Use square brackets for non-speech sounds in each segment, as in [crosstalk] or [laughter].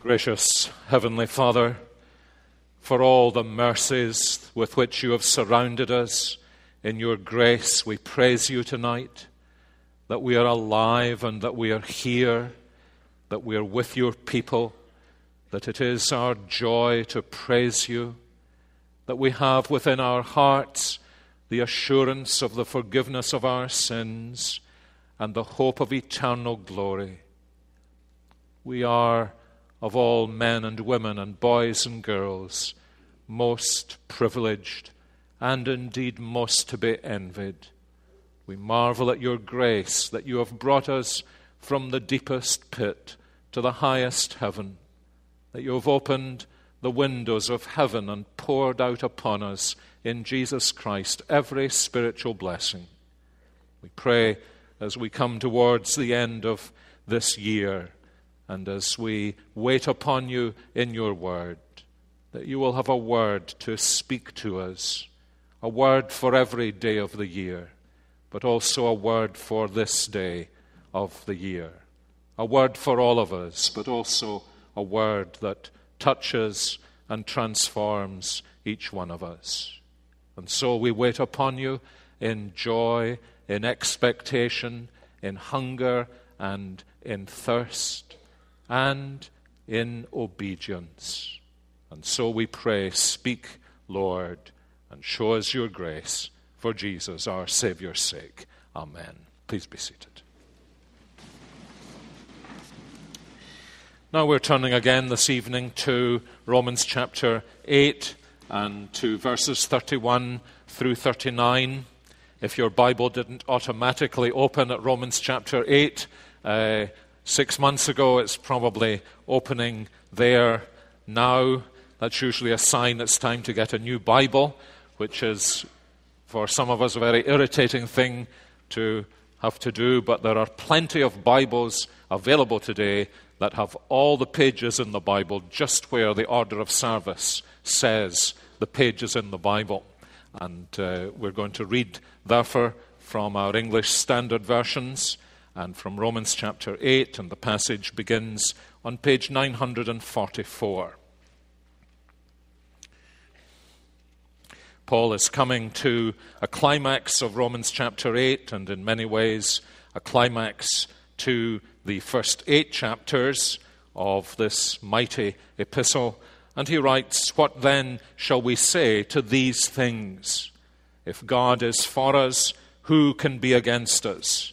Gracious Heavenly Father, for all the mercies with which you have surrounded us in your grace, we praise you tonight that we are alive and that we are here, that we are with your people, that it is our joy to praise you, that we have within our hearts the assurance of the forgiveness of our sins and the hope of eternal glory. We are of all men and women and boys and girls, most privileged and indeed most to be envied. We marvel at your grace that you have brought us from the deepest pit to the highest heaven, that you have opened the windows of heaven and poured out upon us in Jesus Christ every spiritual blessing. We pray as we come towards the end of this year and as we wait upon you in your word, that you will have a word to speak to us, a word for every day of the year, but also a word for this day of the year, a word for all of us, but also a word that touches and transforms each one of us. And so we wait upon you in joy, in expectation, in hunger, and in thirst and in obedience. And so we pray, Speak, Lord, and show us your grace for Jesus, our Saviour's sake. Amen. Please be seated. Now we're turning again this evening to Romans chapter 8 and to verses 31 through 39. If your Bible didn't automatically open at Romans chapter 8, uh, Six months ago, it's probably opening there now. That's usually a sign it's time to get a new Bible, which is, for some of us, a very irritating thing to have to do. But there are plenty of Bibles available today that have all the pages in the Bible just where the order of service says the pages in the Bible. And uh, we're going to read, therefore, from our English Standard Versions and from Romans chapter 8, and the passage begins on page 944. Paul is coming to a climax of Romans chapter 8, and in many ways, a climax to the first eight chapters of this mighty epistle. And he writes, What then shall we say to these things? If God is for us, who can be against us?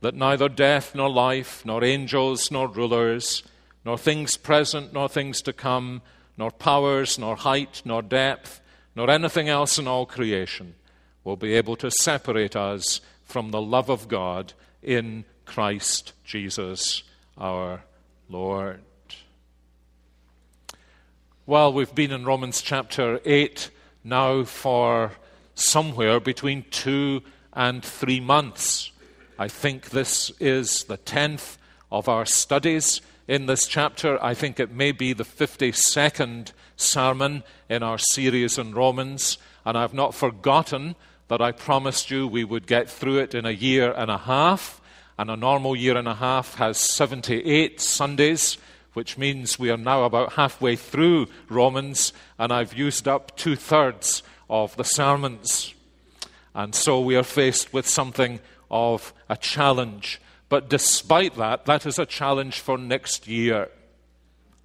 that neither death nor life, nor angels nor rulers, nor things present nor things to come, nor powers, nor height, nor depth, nor anything else in all creation will be able to separate us from the love of God in Christ Jesus our Lord. Well, we've been in Romans chapter 8 now for somewhere between two and three months. I think this is the 10th of our studies in this chapter. I think it may be the 52nd sermon in our series in Romans, and I've not forgotten that I promised you we would get through it in a year and a half. And a normal year and a half has 78 Sundays, which means we are now about halfway through Romans, and I've used up two thirds of the sermons. And so we are faced with something of a challenge. But despite that, that is a challenge for next year.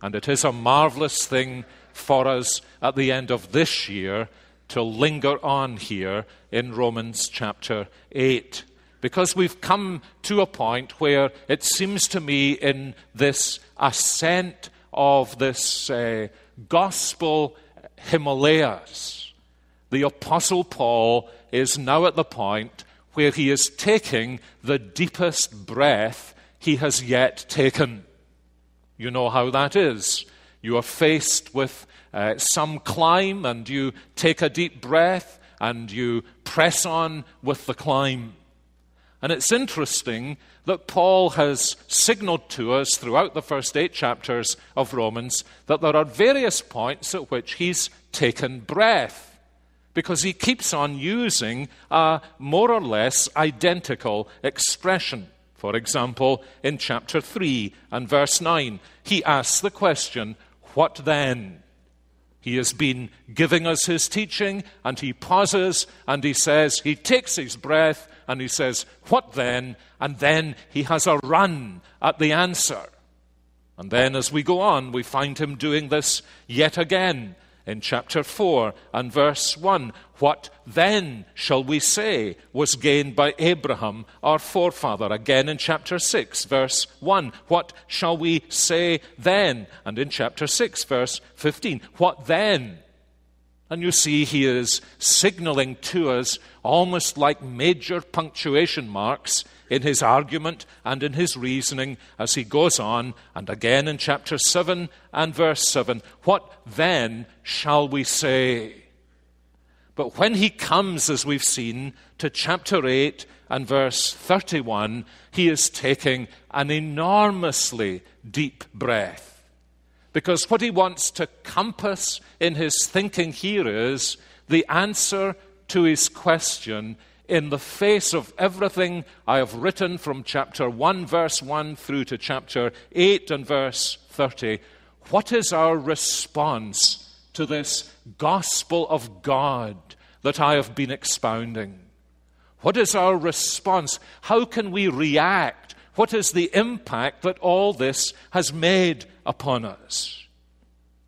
And it is a marvelous thing for us at the end of this year to linger on here in Romans chapter 8. Because we've come to a point where it seems to me in this ascent of this uh, gospel Himalayas, the Apostle Paul is now at the point where he is taking the deepest breath he has yet taken. You know how that is. You are faced with uh, some climb and you take a deep breath and you press on with the climb. And it's interesting that Paul has signaled to us throughout the first eight chapters of Romans that there are various points at which he's taken breath because he keeps on using a more or less identical expression. For example, in chapter 3 and verse 9, he asks the question, What then? He has been giving us his teaching, and he pauses and he says, he takes his breath and he says, What then? And then he has a run at the answer. And then as we go on, we find him doing this yet again in chapter 4 and verse 1. What then shall we say was gained by Abraham, our forefather? Again in chapter 6, verse 1. What shall we say then? And in chapter 6, verse 15. What then? And you see, he is signaling to us almost like major punctuation marks in his argument and in his reasoning as he goes on. And again in chapter 7 and verse 7 What then shall we say? But when he comes, as we've seen, to chapter 8 and verse 31, he is taking an enormously deep breath. Because what he wants to compass in his thinking here is the answer to his question in the face of everything I have written from chapter 1, verse 1 through to chapter 8 and verse 30, what is our response to this gospel of God that I have been expounding? What is our response? How can we react? What is the impact that all this has made upon us?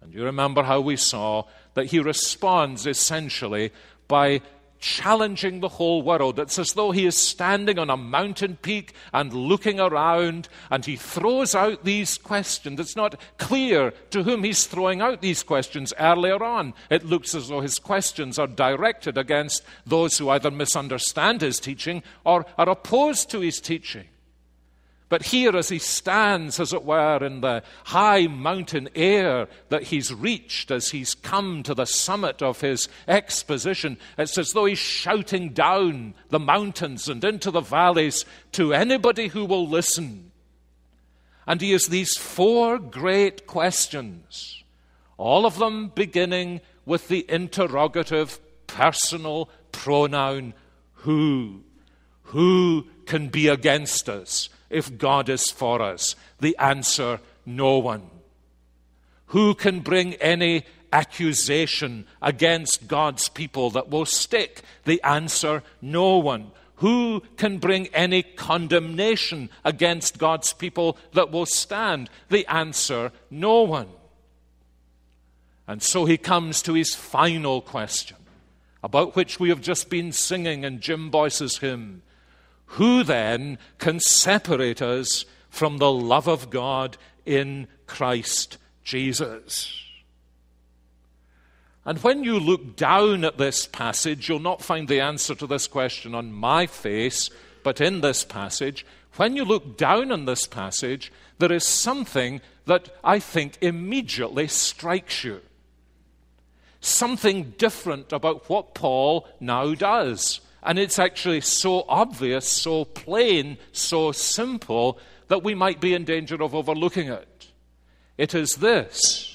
And you remember how we saw that he responds essentially by challenging the whole world. It's as though he is standing on a mountain peak and looking around, and he throws out these questions. It's not clear to whom he's throwing out these questions earlier on. It looks as though his questions are directed against those who either misunderstand his teaching or are opposed to his teaching. But here, as he stands, as it were, in the high mountain air that he's reached as he's come to the summit of his exposition, it's as though he's shouting down the mountains and into the valleys to anybody who will listen. And he has these four great questions, all of them beginning with the interrogative personal pronoun who. Who can be against us? If God is for us? The answer no one. Who can bring any accusation against God's people that will stick? The answer no one. Who can bring any condemnation against God's people that will stand? The answer no one. And so he comes to his final question, about which we have just been singing in Jim Boice's hymn who then can separate us from the love of God in Christ Jesus? And when you look down at this passage, you'll not find the answer to this question on my face, but in this passage. When you look down on this passage, there is something that I think immediately strikes you. Something different about what Paul now does. And it's actually so obvious, so plain, so simple that we might be in danger of overlooking it. It is this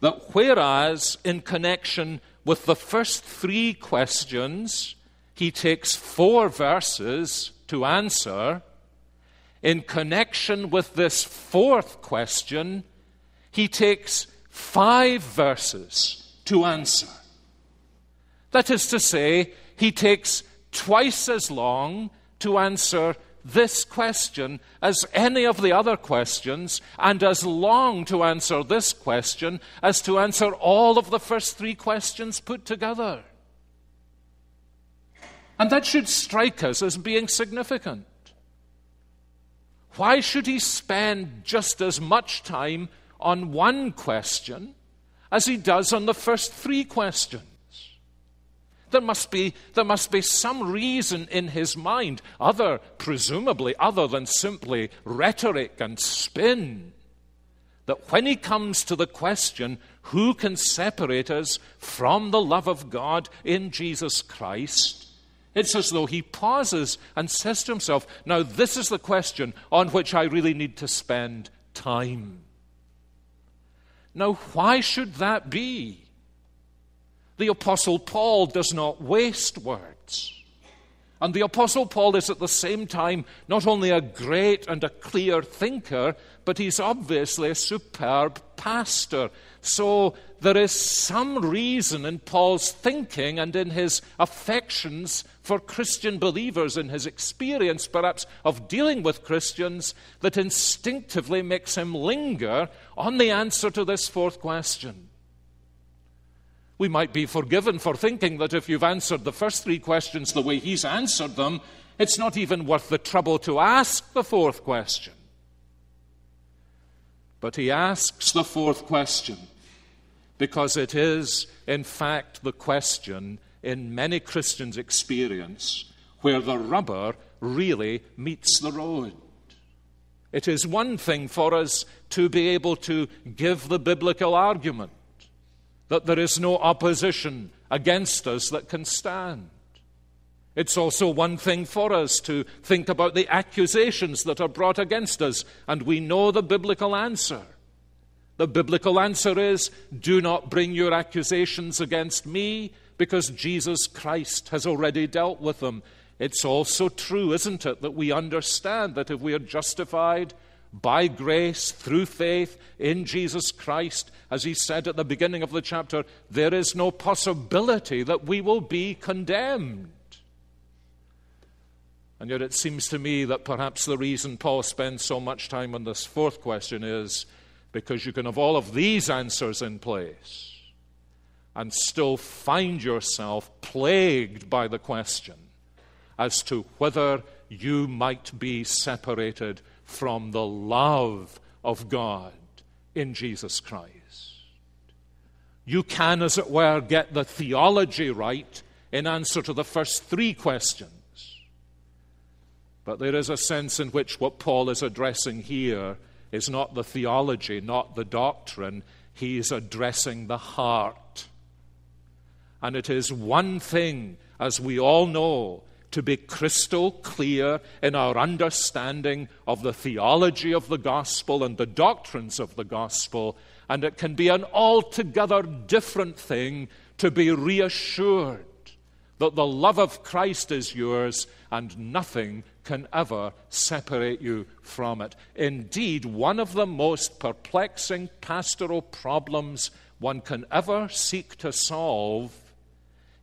that whereas in connection with the first three questions, he takes four verses to answer, in connection with this fourth question, he takes five verses to answer. That is to say, he takes twice as long to answer this question as any of the other questions, and as long to answer this question as to answer all of the first three questions put together. And that should strike us as being significant. Why should he spend just as much time on one question as he does on the first three questions? There must be, there must be some reason in his mind, other, presumably, other than simply rhetoric and spin, that when he comes to the question, who can separate us from the love of God in Jesus Christ? It's as though he pauses and says to himself, Now, this is the question on which I really need to spend time. Now, why should that be? The Apostle Paul does not waste words. And the Apostle Paul is at the same time not only a great and a clear thinker, but he's obviously a superb pastor. So there is some reason in Paul's thinking and in his affections for Christian believers, in his experience perhaps of dealing with Christians, that instinctively makes him linger on the answer to this fourth question. We might be forgiven for thinking that if you've answered the first three questions the way he's answered them, it's not even worth the trouble to ask the fourth question. But he asks the fourth question because it is, in fact, the question in many Christians' experience where the rubber really meets the road. It is one thing for us to be able to give the biblical argument that there is no opposition against us that can stand. It's also one thing for us to think about the accusations that are brought against us, and we know the biblical answer. The biblical answer is do not bring your accusations against me because Jesus Christ has already dealt with them. It's also true, isn't it, that we understand that if we are justified by grace through faith in Jesus Christ, as he said at the beginning of the chapter, there is no possibility that we will be condemned. And yet it seems to me that perhaps the reason Paul spends so much time on this fourth question is because you can have all of these answers in place and still find yourself plagued by the question as to whether you might be separated from the love of God in Jesus Christ. You can, as it were, get the theology right in answer to the first three questions. But there is a sense in which what Paul is addressing here is not the theology, not the doctrine. He is addressing the heart. And it is one thing, as we all know, to be crystal clear in our understanding of the theology of the gospel and the doctrines of the gospel, and it can be an altogether different thing to be reassured that the love of Christ is yours and nothing can ever separate you from it. Indeed, one of the most perplexing pastoral problems one can ever seek to solve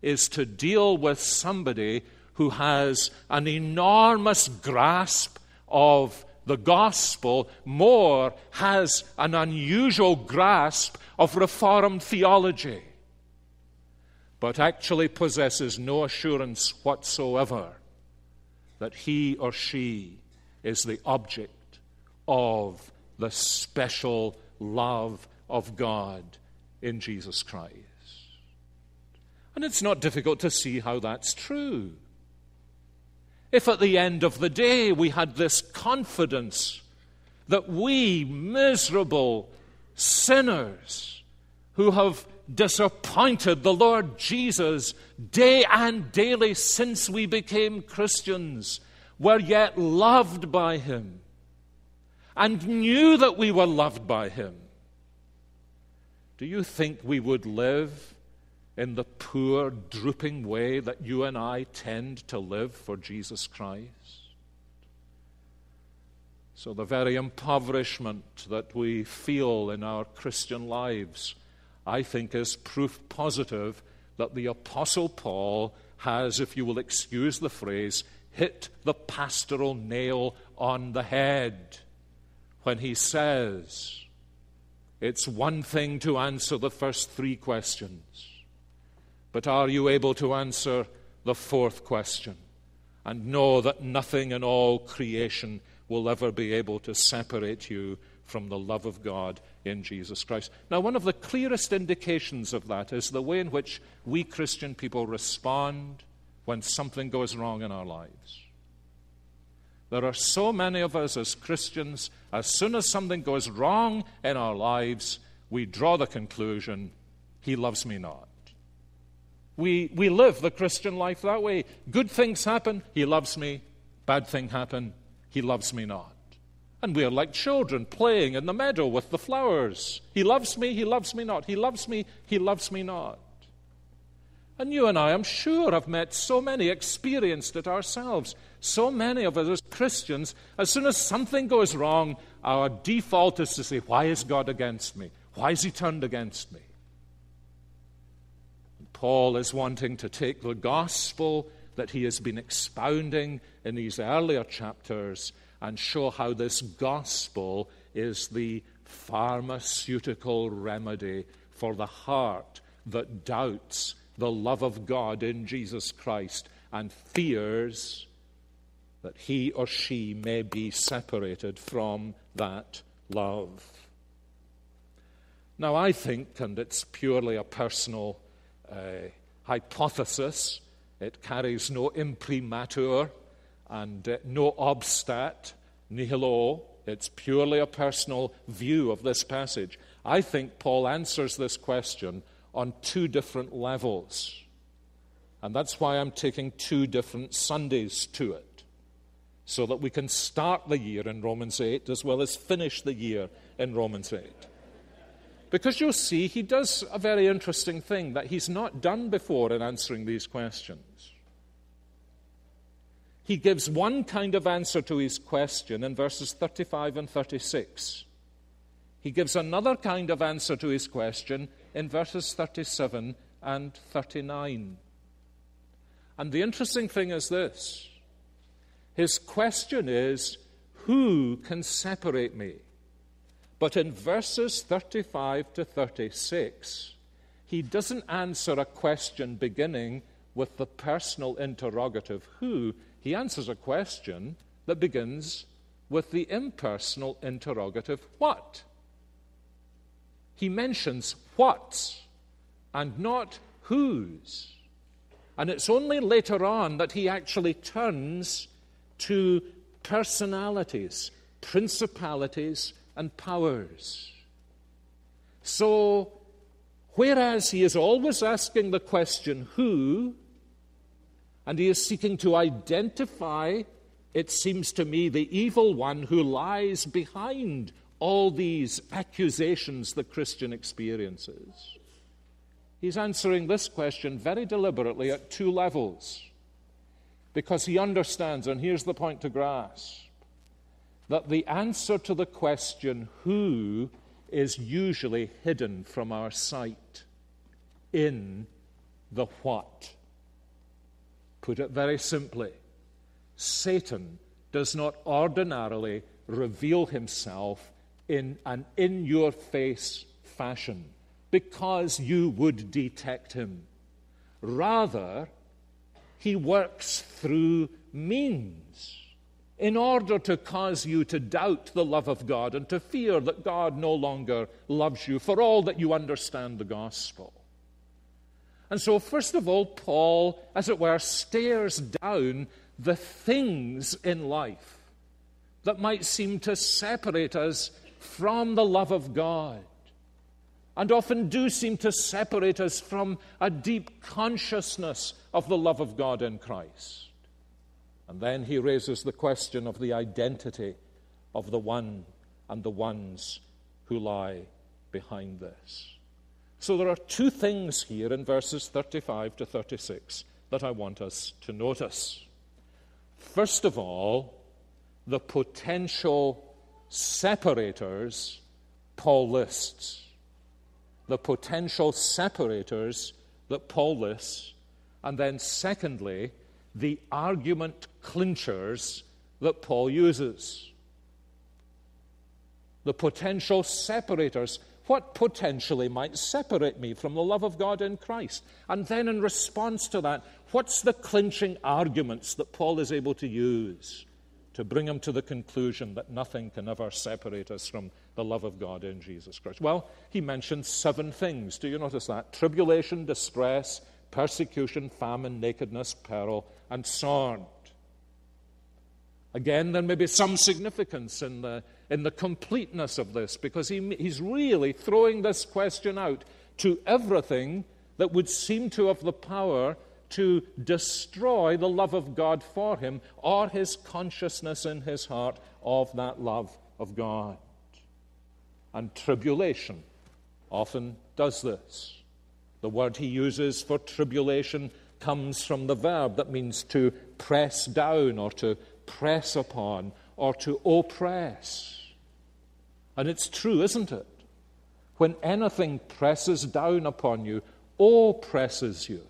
is to deal with somebody who has an enormous grasp of the gospel, more has an unusual grasp of Reformed theology, but actually possesses no assurance whatsoever that he or she is the object of the special love of God in Jesus Christ. And it's not difficult to see how that's true. If at the end of the day we had this confidence that we, miserable sinners who have disappointed the Lord Jesus day and daily since we became Christians, were yet loved by Him and knew that we were loved by Him, do you think we would live in the poor, drooping way that you and I tend to live for Jesus Christ. So, the very impoverishment that we feel in our Christian lives, I think, is proof positive that the Apostle Paul has, if you will excuse the phrase, hit the pastoral nail on the head when he says, It's one thing to answer the first three questions, but are you able to answer the fourth question and know that nothing in all creation will ever be able to separate you from the love of God in Jesus Christ. Now, one of the clearest indications of that is the way in which we Christian people respond when something goes wrong in our lives. There are so many of us as Christians, as soon as something goes wrong in our lives, we draw the conclusion, He loves me not. We, we live the Christian life that way. Good things happen, He loves me. Bad thing happen, He loves me not. And we are like children playing in the meadow with the flowers. He loves me, He loves me not. He loves me, He loves me not. And you and I, I'm sure, have met so many, experienced it ourselves. So many of us as Christians, as soon as something goes wrong, our default is to say, Why is God against me? Why is He turned against me? Paul is wanting to take the gospel that he has been expounding in these earlier chapters and show how this gospel is the pharmaceutical remedy for the heart that doubts the love of God in Jesus Christ and fears that he or she may be separated from that love. Now, I think, and it's purely a personal uh, hypothesis, it carries no imprimatur and uh, no obstat nihilo. It's purely a personal view of this passage. I think Paul answers this question on two different levels. And that's why I'm taking two different Sundays to it, so that we can start the year in Romans 8 as well as finish the year in Romans 8. Because you'll see, he does a very interesting thing that he's not done before in answering these questions. He gives one kind of answer to his question in verses 35 and 36. He gives another kind of answer to his question in verses 37 and 39. And the interesting thing is this his question is, Who can separate me? But in verses 35 to 36, he doesn't answer a question beginning with the personal interrogative, Who? He answers a question that begins with the impersonal interrogative, What? he mentions what and not whose. And it's only later on that he actually turns to personalities, principalities, and powers. So, whereas he is always asking the question, who, and he is seeking to identify, it seems to me, the evil one who lies behind all these accusations the Christian experiences? He's answering this question very deliberately at two levels because he understands, and here's the point to grasp, that the answer to the question, who, is usually hidden from our sight in the what. Put it very simply Satan does not ordinarily reveal himself in an in your face fashion because you would detect him. Rather, he works through means in order to cause you to doubt the love of God and to fear that God no longer loves you for all that you understand the gospel. And so, first of all, Paul, as it were, stares down the things in life that might seem to separate us from the love of God and often do seem to separate us from a deep consciousness of the love of God in Christ. And then he raises the question of the identity of the one and the ones who lie behind this. So there are two things here in verses 35 to 36 that I want us to notice. First of all, the potential separators Paul lists. The potential separators that Paul lists. And then, secondly, the argument clinchers that Paul uses. The potential separators. What potentially might separate me from the love of God in Christ? And then, in response to that, what's the clinching arguments that Paul is able to use to bring him to the conclusion that nothing can ever separate us from the love of God in Jesus Christ? Well, he mentions seven things. Do you notice that? Tribulation, distress, persecution, famine, nakedness, peril, and sword. Again, there may be some significance in the, in the completeness of this because he, he's really throwing this question out to everything that would seem to have the power to destroy the love of God for him or his consciousness in his heart of that love of God. And tribulation often does this. The word he uses for tribulation comes from the verb that means to press down or to press upon or to oppress. And it's true, isn't it? When anything presses down upon you, oppresses you,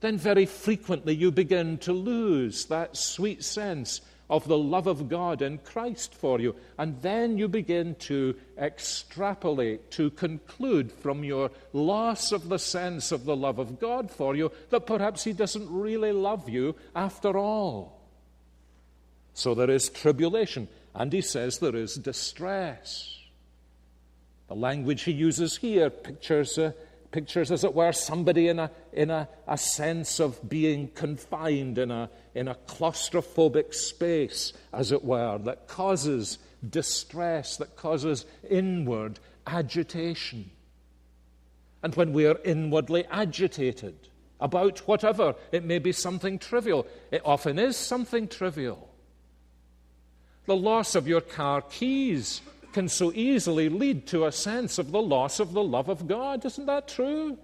then very frequently you begin to lose that sweet sense of the love of God in Christ for you. And then you begin to extrapolate, to conclude from your loss of the sense of the love of God for you that perhaps He doesn't really love you after all. So there is tribulation, and he says there is distress. The language he uses here pictures, uh, pictures as it were, somebody in, a, in a, a sense of being confined in a, in a claustrophobic space, as it were, that causes distress, that causes inward agitation. And when we are inwardly agitated about whatever, it may be something trivial. It often is something trivial. The loss of your car keys can so easily lead to a sense of the loss of the love of God. Isn't that true?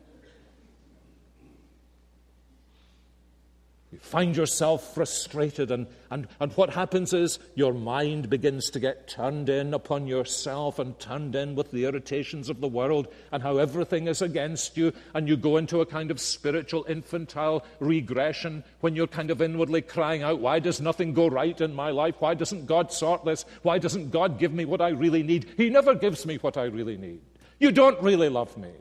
You find yourself frustrated, and, and, and what happens is your mind begins to get turned in upon yourself and turned in with the irritations of the world and how everything is against you, and you go into a kind of spiritual infantile regression when you're kind of inwardly crying out, Why does nothing go right in my life? Why doesn't God sort this? Why doesn't God give me what I really need? He never gives me what I really need. You don't really love me.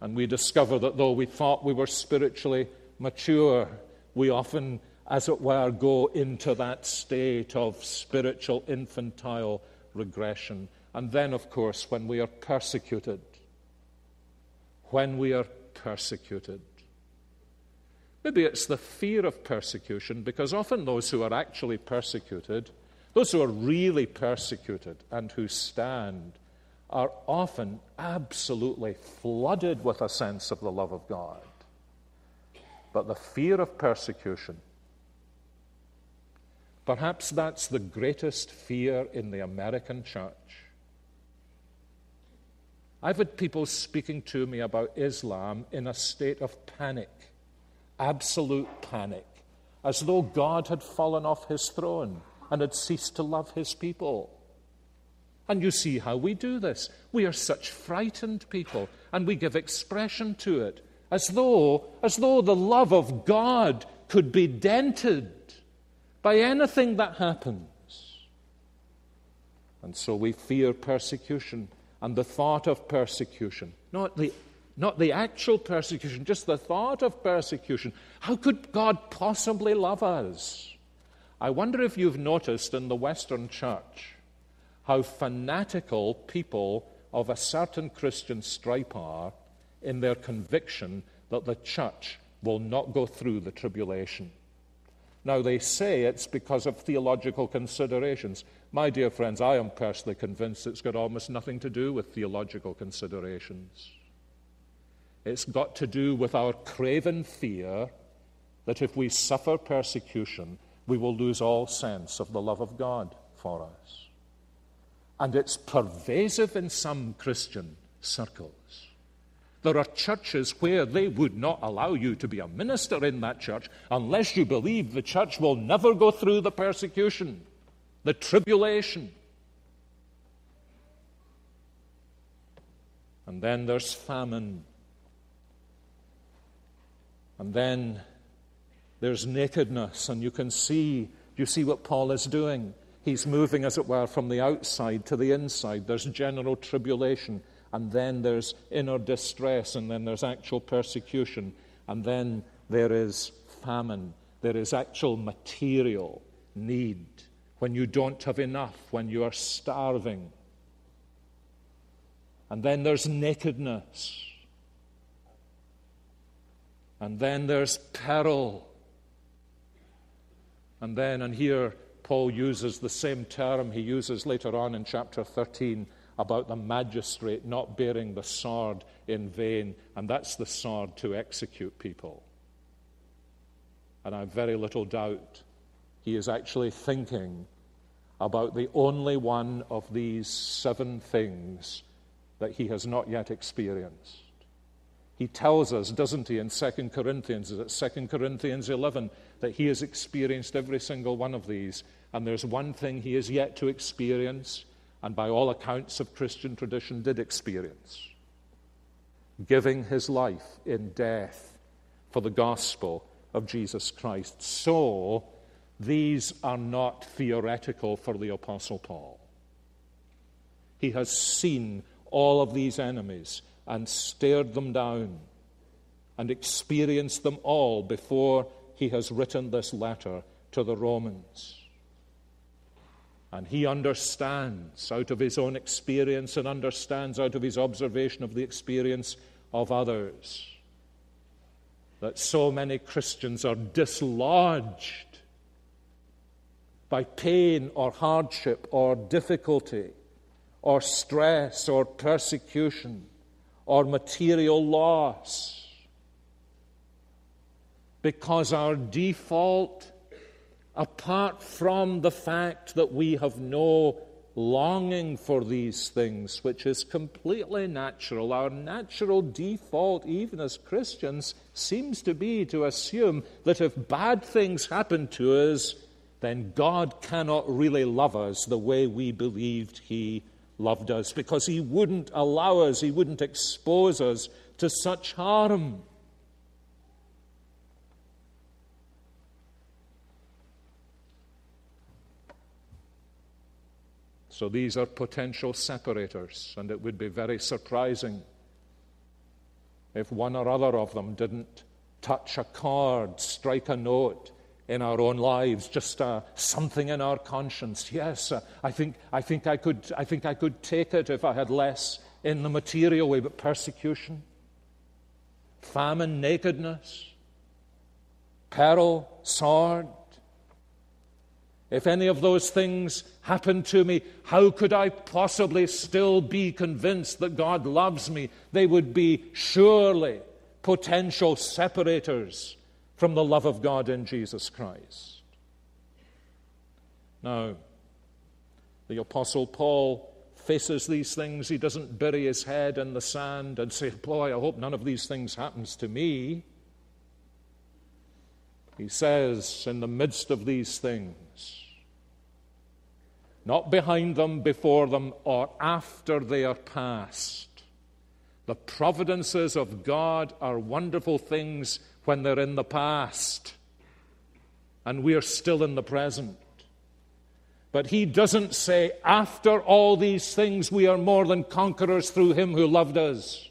And we discover that though we thought we were spiritually mature, we often, as it were, go into that state of spiritual infantile regression. And then, of course, when we are persecuted, when we are persecuted, maybe it's the fear of persecution, because often those who are actually persecuted, those who are really persecuted and who stand, are often absolutely flooded with a sense of the love of God. But the fear of persecution, perhaps that's the greatest fear in the American church. I've had people speaking to me about Islam in a state of panic, absolute panic, as though God had fallen off his throne and had ceased to love his people. And you see how we do this. We are such frightened people, and we give expression to it as though, as though the love of God could be dented by anything that happens. And so we fear persecution and the thought of persecution, not the, not the actual persecution, just the thought of persecution. How could God possibly love us? I wonder if you've noticed in the Western church how fanatical people of a certain Christian stripe are in their conviction that the church will not go through the tribulation. Now, they say it's because of theological considerations. My dear friends, I am personally convinced it's got almost nothing to do with theological considerations. It's got to do with our craven fear that if we suffer persecution, we will lose all sense of the love of God for us and it's pervasive in some Christian circles. There are churches where they would not allow you to be a minister in that church unless you believe the church will never go through the persecution, the tribulation. And then there's famine. And then there's nakedness, and you can see, you see what Paul is doing. He's moving, as it were, from the outside to the inside. There's general tribulation, and then there's inner distress, and then there's actual persecution, and then there is famine. There is actual material need when you don't have enough, when you are starving. And then there's nakedness. And then there's peril. And then, and here Paul uses the same term he uses later on in chapter 13 about the magistrate not bearing the sword in vain, and that's the sword to execute people. And I have very little doubt he is actually thinking about the only one of these seven things that he has not yet experienced. He tells us, doesn't he, in 2 Corinthians, is it 2 Corinthians 11, that he has experienced every single one of these. And there's one thing he has yet to experience, and by all accounts of Christian tradition, did experience giving his life in death for the gospel of Jesus Christ. So, these are not theoretical for the Apostle Paul. He has seen all of these enemies and stared them down and experienced them all before he has written this letter to the Romans. And he understands out of his own experience and understands out of his observation of the experience of others that so many Christians are dislodged by pain or hardship or difficulty or stress or persecution or material loss. Because our default, apart from the fact that we have no longing for these things, which is completely natural, our natural default, even as Christians, seems to be to assume that if bad things happen to us, then God cannot really love us the way we believed He loved us because he wouldn't allow us, he wouldn't expose us to such harm. So these are potential separators, and it would be very surprising if one or other of them didn't touch a chord, strike a note in our own lives, just uh, something in our conscience. Yes, uh, I, think, I, think I, could, I think I could take it if I had less in the material way, but persecution, famine, nakedness, peril, sword. If any of those things happened to me, how could I possibly still be convinced that God loves me? They would be surely potential separators from the love of God in Jesus Christ. Now, the Apostle Paul faces these things. He doesn't bury his head in the sand and say, Boy, I hope none of these things happens to me. He says, in the midst of these things, not behind them, before them, or after they are past. The providences of God are wonderful things when they're in the past and we're still in the present. But he doesn't say, after all these things, we are more than conquerors through him who loved us.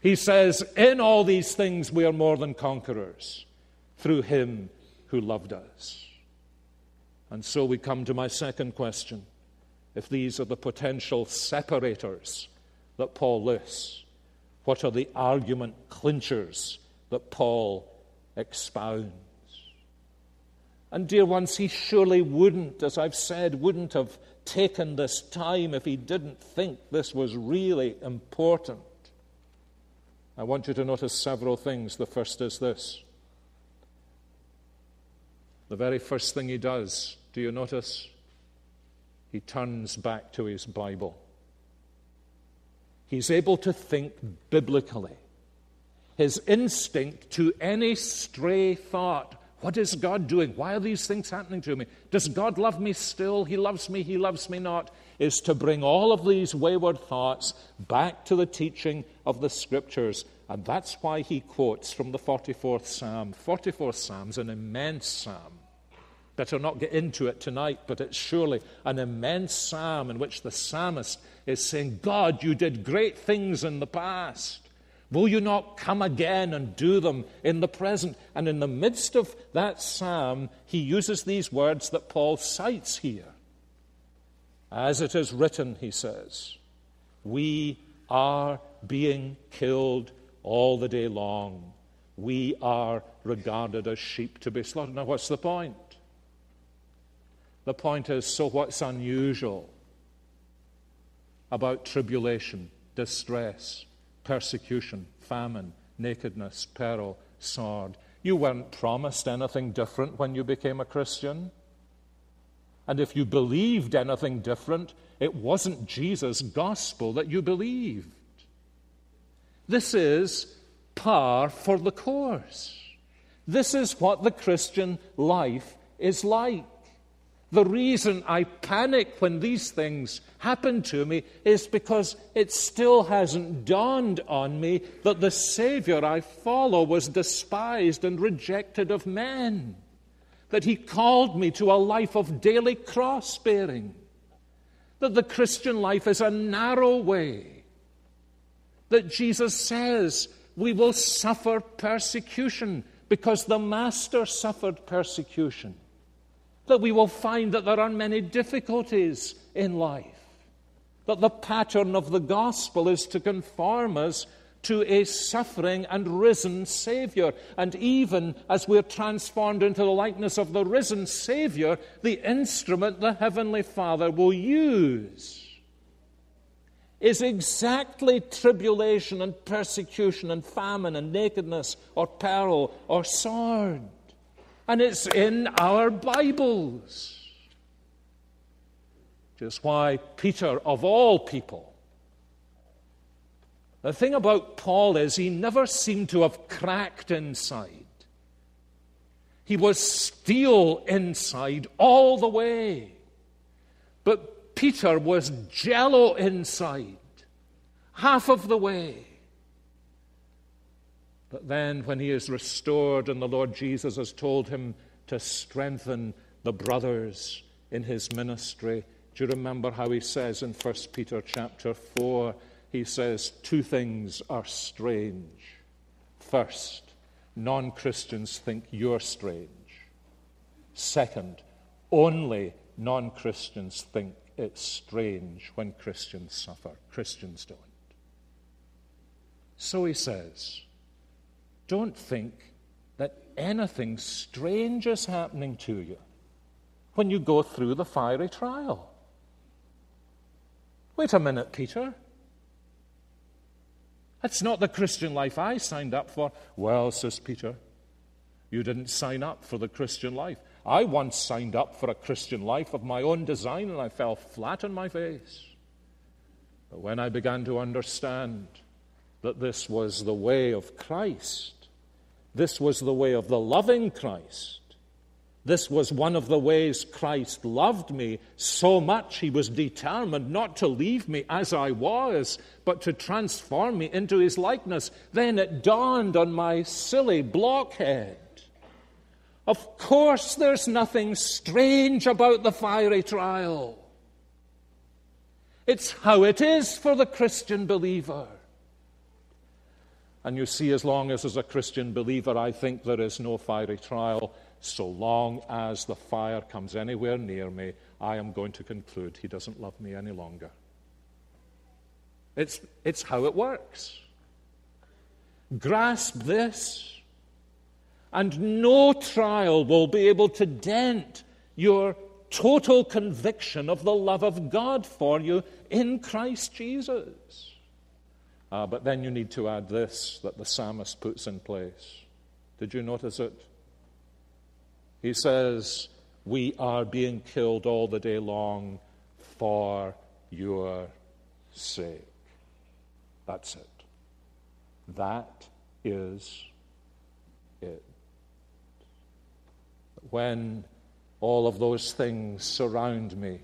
He says, in all these things, we are more than conquerors through him who loved us. And so we come to my second question. If these are the potential separators that Paul lists, what are the argument clinchers that Paul expounds. And, dear ones, he surely wouldn't, as I've said, wouldn't have taken this time if he didn't think this was really important. I want you to notice several things. The first is this. The very first thing he does, do you notice? He turns back to his Bible. He's able to think biblically his instinct to any stray thought. What is God doing? Why are these things happening to me? Does God love me still? He loves me, he loves me not. is to bring all of these wayward thoughts back to the teaching of the Scriptures. And that's why he quotes from the 44th Psalm. 44th Psalm's an immense psalm. Better not get into it tonight, but it's surely an immense psalm in which the psalmist is saying, God, you did great things in the past. Will you not come again and do them in the present? And in the midst of that psalm, he uses these words that Paul cites here. As it is written, he says, We are being killed all the day long. We are regarded as sheep to be slaughtered. Now, what's the point? The point is so what's unusual about tribulation, distress, persecution, famine, nakedness, peril, sword? You weren't promised anything different when you became a Christian. And if you believed anything different, it wasn't Jesus' gospel that you believed. This is par for the course. This is what the Christian life is like. The reason I panic when these things happen to me is because it still hasn't dawned on me that the Savior I follow was despised and rejected of men, that He called me to a life of daily cross bearing, that the Christian life is a narrow way, that Jesus says we will suffer persecution because the Master suffered persecution that we will find that there are many difficulties in life, that the pattern of the gospel is to conform us to a suffering and risen Savior. And even as we're transformed into the likeness of the risen Savior, the instrument the Heavenly Father will use is exactly tribulation and persecution and famine and nakedness or peril or sword and it's in our Bibles. Just why Peter, of all people, the thing about Paul is he never seemed to have cracked inside. He was steel inside all the way. But Peter was jello inside, half of the way. But then, when he is restored and the Lord Jesus has told him to strengthen the brothers in his ministry, do you remember how he says in 1 Peter chapter 4? He says, Two things are strange. First, non Christians think you're strange. Second, only non Christians think it's strange when Christians suffer. Christians don't. So he says, don't think that anything strange is happening to you when you go through the fiery trial. Wait a minute, Peter. That's not the Christian life I signed up for. Well, says Peter, you didn't sign up for the Christian life. I once signed up for a Christian life of my own design and I fell flat on my face. But when I began to understand that this was the way of Christ, this was the way of the loving Christ. This was one of the ways Christ loved me so much he was determined not to leave me as I was, but to transform me into his likeness. Then it dawned on my silly blockhead. Of course, there's nothing strange about the fiery trial. It's how it is for the Christian believer. And you see, as long as, as a Christian believer, I think there is no fiery trial, so long as the fire comes anywhere near me, I am going to conclude he doesn't love me any longer. It's, it's how it works. Grasp this, and no trial will be able to dent your total conviction of the love of God for you in Christ Jesus. Uh, but then you need to add this that the psalmist puts in place. Did you notice it? He says, We are being killed all the day long for your sake. That's it. That is it. When all of those things surround me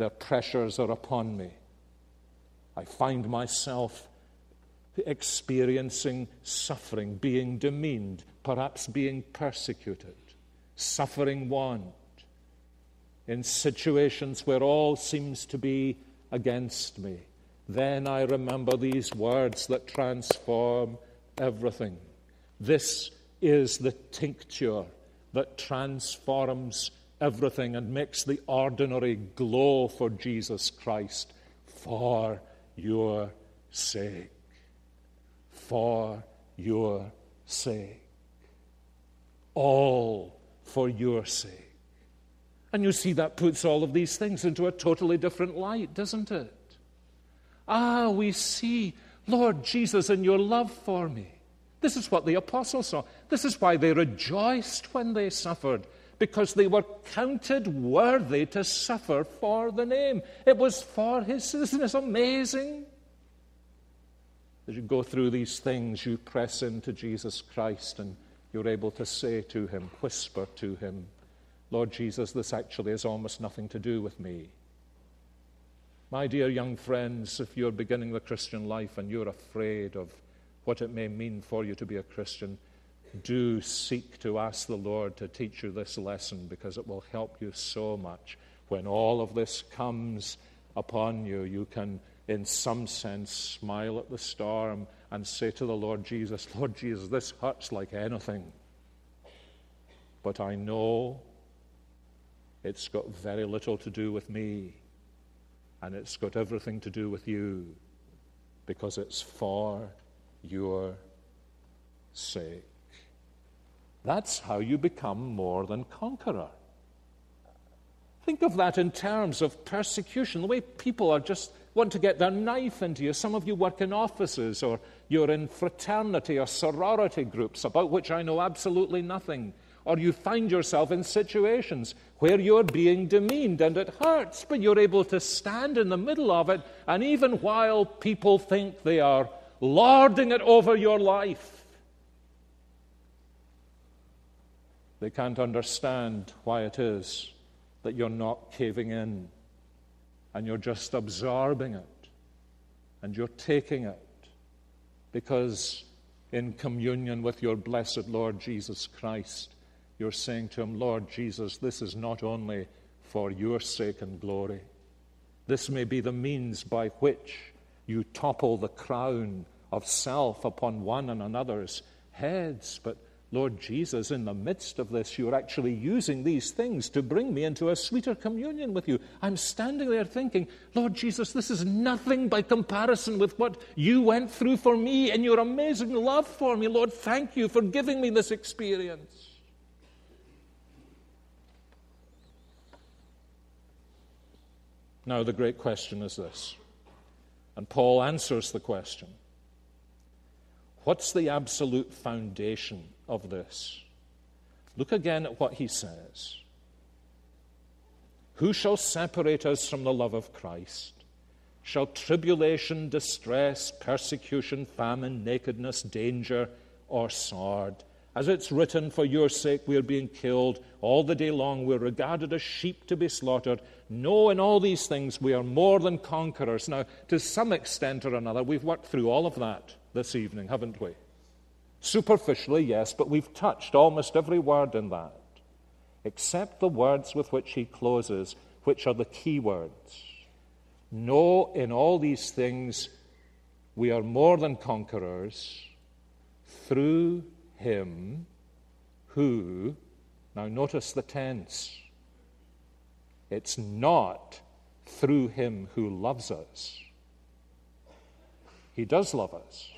their pressures are upon me. I find myself experiencing suffering, being demeaned, perhaps being persecuted, suffering want, in situations where all seems to be against me. Then I remember these words that transform everything. This is the tincture that transforms everything and makes the ordinary glow for Jesus Christ for your sake. For your sake. All for your sake. And you see, that puts all of these things into a totally different light, doesn't it? Ah, we see, Lord Jesus, in your love for me. This is what the apostles saw. This is why they rejoiced when they suffered, because they were counted worthy to suffer for the name. It was for his. Isn't this amazing? As you go through these things, you press into Jesus Christ and you're able to say to him, whisper to him, Lord Jesus, this actually has almost nothing to do with me. My dear young friends, if you're beginning the Christian life and you're afraid of what it may mean for you to be a Christian, do seek to ask the Lord to teach you this lesson because it will help you so much. When all of this comes upon you, you can, in some sense, smile at the storm and say to the Lord Jesus, [laughs] Lord Jesus, this hurts like anything. But I know it's got very little to do with me, and it's got everything to do with you because it's for your sake. That's how you become more than conqueror. Think of that in terms of persecution, the way people are just want to get their knife into you. Some of you work in offices or you're in fraternity or sorority groups about which I know absolutely nothing or you find yourself in situations where you're being demeaned and it hurts, but you're able to stand in the middle of it, and even while people think they are lording it over your life, they can't understand why it is that you're not caving in and you're just absorbing it and you're taking it because in communion with your blessed Lord Jesus Christ, you're saying to him, Lord Jesus, this is not only for your sake and glory. This may be the means by which you topple the crown of self upon one and another's heads, but Lord Jesus, in the midst of this, you're actually using these things to bring me into a sweeter communion with you. I'm standing there thinking, Lord Jesus, this is nothing by comparison with what you went through for me and your amazing love for me. Lord, thank you for giving me this experience. Now, the great question is this, and Paul answers the question What's the absolute foundation of this? Look again at what he says. Who shall separate us from the love of Christ? Shall tribulation, distress, persecution, famine, nakedness, danger, or sword? As it's written, For your sake we are being killed. All the day long we're regarded as sheep to be slaughtered. No, in all these things we are more than conquerors. Now, to some extent or another, we've worked through all of that this evening, haven't we? Superficially, yes, but we've touched almost every word in that, except the words with which he closes, which are the key words. No, in all these things we are more than conquerors through him who, now notice the tense, it's not through him who loves us. He does love us.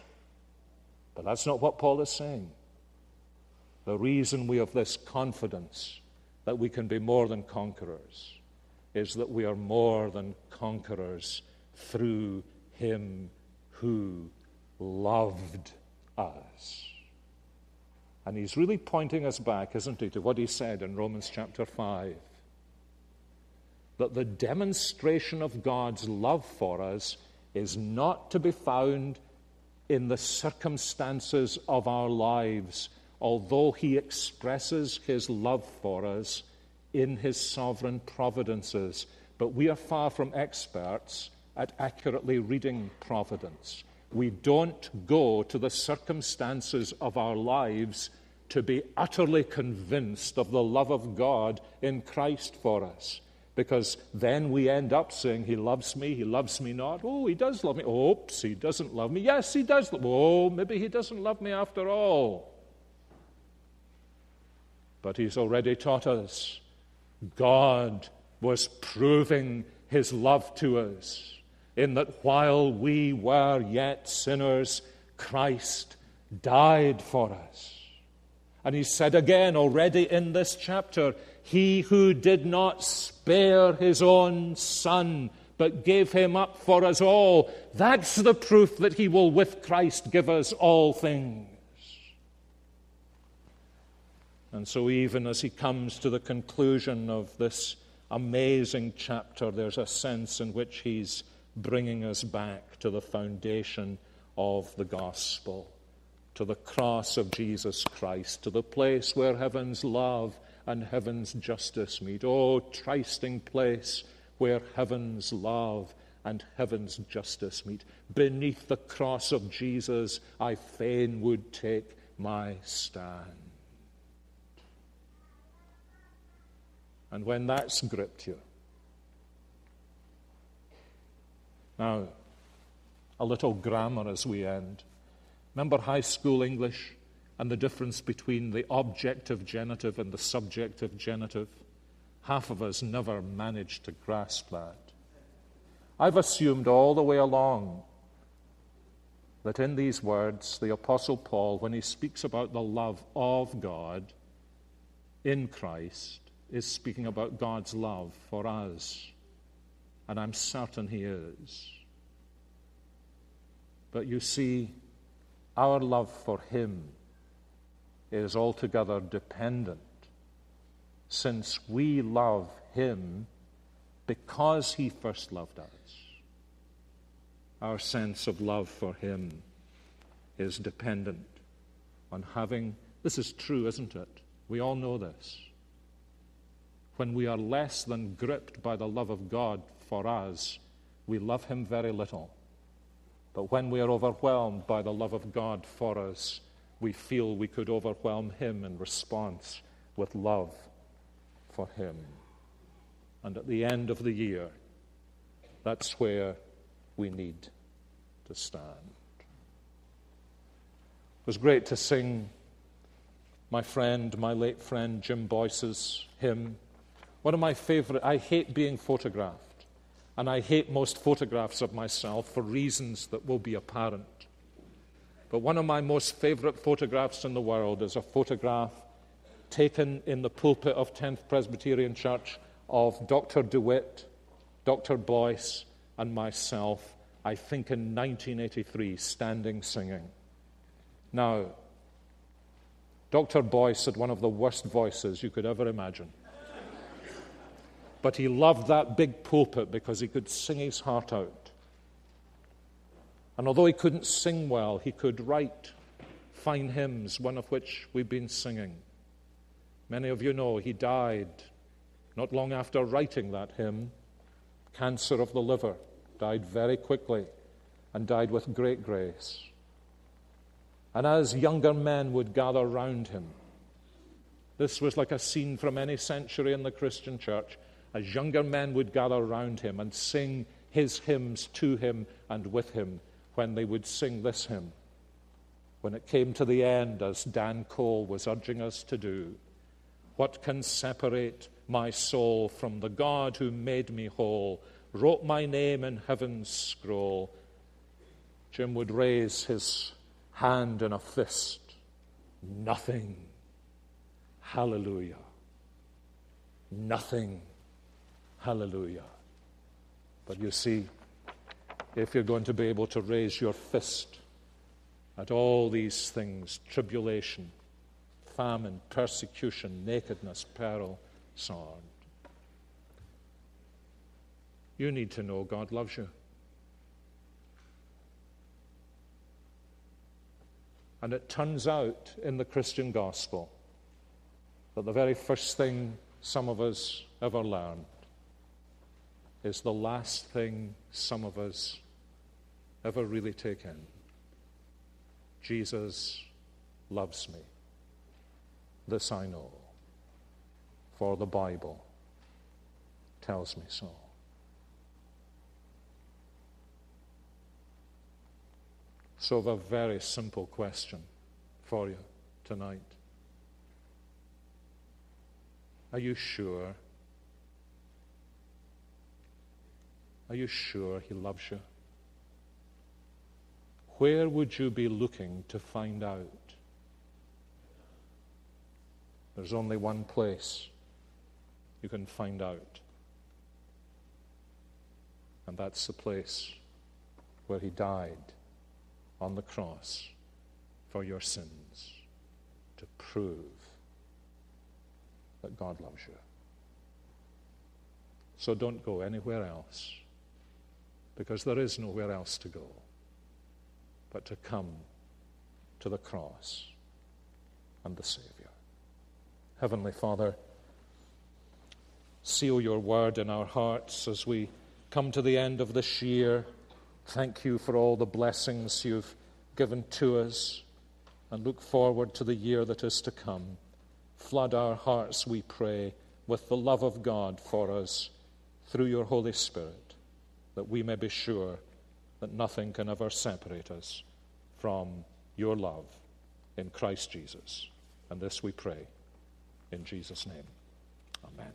But that's not what Paul is saying. The reason we have this confidence that we can be more than conquerors is that we are more than conquerors through him who loved us. And he's really pointing us back, isn't he, to what he said in Romans chapter 5 that the demonstration of God's love for us is not to be found in the circumstances of our lives, although he expresses his love for us in his sovereign providences. but we are far from experts at accurately reading providence. We don't go to the circumstances of our lives to be utterly convinced of the love of God in Christ for us. Because then we end up saying, He loves me, He loves me not. Oh, He does love me. Oops, He doesn't love me. Yes, He does. Oh, maybe He doesn't love me after all. But He's already taught us God was proving His love to us in that while we were yet sinners, Christ died for us. And he said again already in this chapter, He who did not spare his own son, but gave him up for us all, that's the proof that he will with Christ give us all things. And so, even as he comes to the conclusion of this amazing chapter, there's a sense in which he's bringing us back to the foundation of the gospel to the cross of Jesus Christ, to the place where heaven's love and heaven's justice meet. Oh, trysting place where heaven's love and heaven's justice meet. Beneath the cross of Jesus, I fain would take my stand. And when that's gripped you, now, a little grammar as we end. Remember high school English and the difference between the objective genitive and the subjective genitive? Half of us never managed to grasp that. I've assumed all the way along that in these words, the Apostle Paul, when he speaks about the love of God in Christ, is speaking about God's love for us. And I'm certain he is. But you see, our love for Him is altogether dependent since we love Him because He first loved us. Our sense of love for Him is dependent on having, this is true, isn't it? We all know this. When we are less than gripped by the love of God for us, we love Him very little. But when we are overwhelmed by the love of God for us, we feel we could overwhelm Him in response with love for Him. And at the end of the year, that's where we need to stand. It was great to sing my friend, my late friend Jim Boice's hymn. One of my favorite, I hate being photographed. And I hate most photographs of myself for reasons that will be apparent. But one of my most favorite photographs in the world is a photograph taken in the pulpit of 10th Presbyterian Church of Dr. DeWitt, Dr. Boice, and myself, I think in 1983, standing singing. Now, Dr. Boice had one of the worst voices you could ever imagine. But he loved that big pulpit because he could sing his heart out. And although he couldn't sing well, he could write fine hymns, one of which we've been singing. Many of you know he died not long after writing that hymn. Cancer of the liver, died very quickly, and died with great grace. And as younger men would gather round him, this was like a scene from any century in the Christian church as younger men would gather round him and sing his hymns to him and with him when they would sing this hymn. When it came to the end, as Dan Cole was urging us to do, what can separate my soul from the God who made me whole, wrote my name in heaven's scroll? Jim would raise his hand in a fist. Nothing. Hallelujah. Nothing Hallelujah. But you see, if you're going to be able to raise your fist at all these things tribulation, famine, persecution, nakedness, peril, sword you need to know God loves you. And it turns out in the Christian gospel that the very first thing some of us ever learned is the last thing some of us ever really take in. Jesus loves me. This I know, for the Bible tells me so. So, a very simple question for you tonight. Are you sure? Are you sure He loves you? Where would you be looking to find out? There's only one place you can find out, and that's the place where He died on the cross for your sins to prove that God loves you. So don't go anywhere else because there is nowhere else to go but to come to the cross and the Savior. Heavenly Father, seal your word in our hearts as we come to the end of this year. Thank you for all the blessings you've given to us and look forward to the year that is to come. Flood our hearts, we pray, with the love of God for us through your Holy Spirit, that we may be sure that nothing can ever separate us from your love in Christ Jesus. And this we pray in Jesus' name. Amen.